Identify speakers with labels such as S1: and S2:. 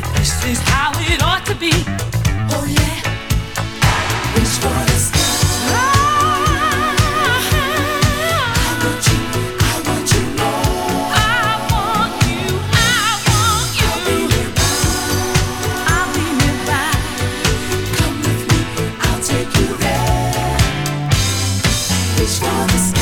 S1: that this is how it ought to be. Oh yeah.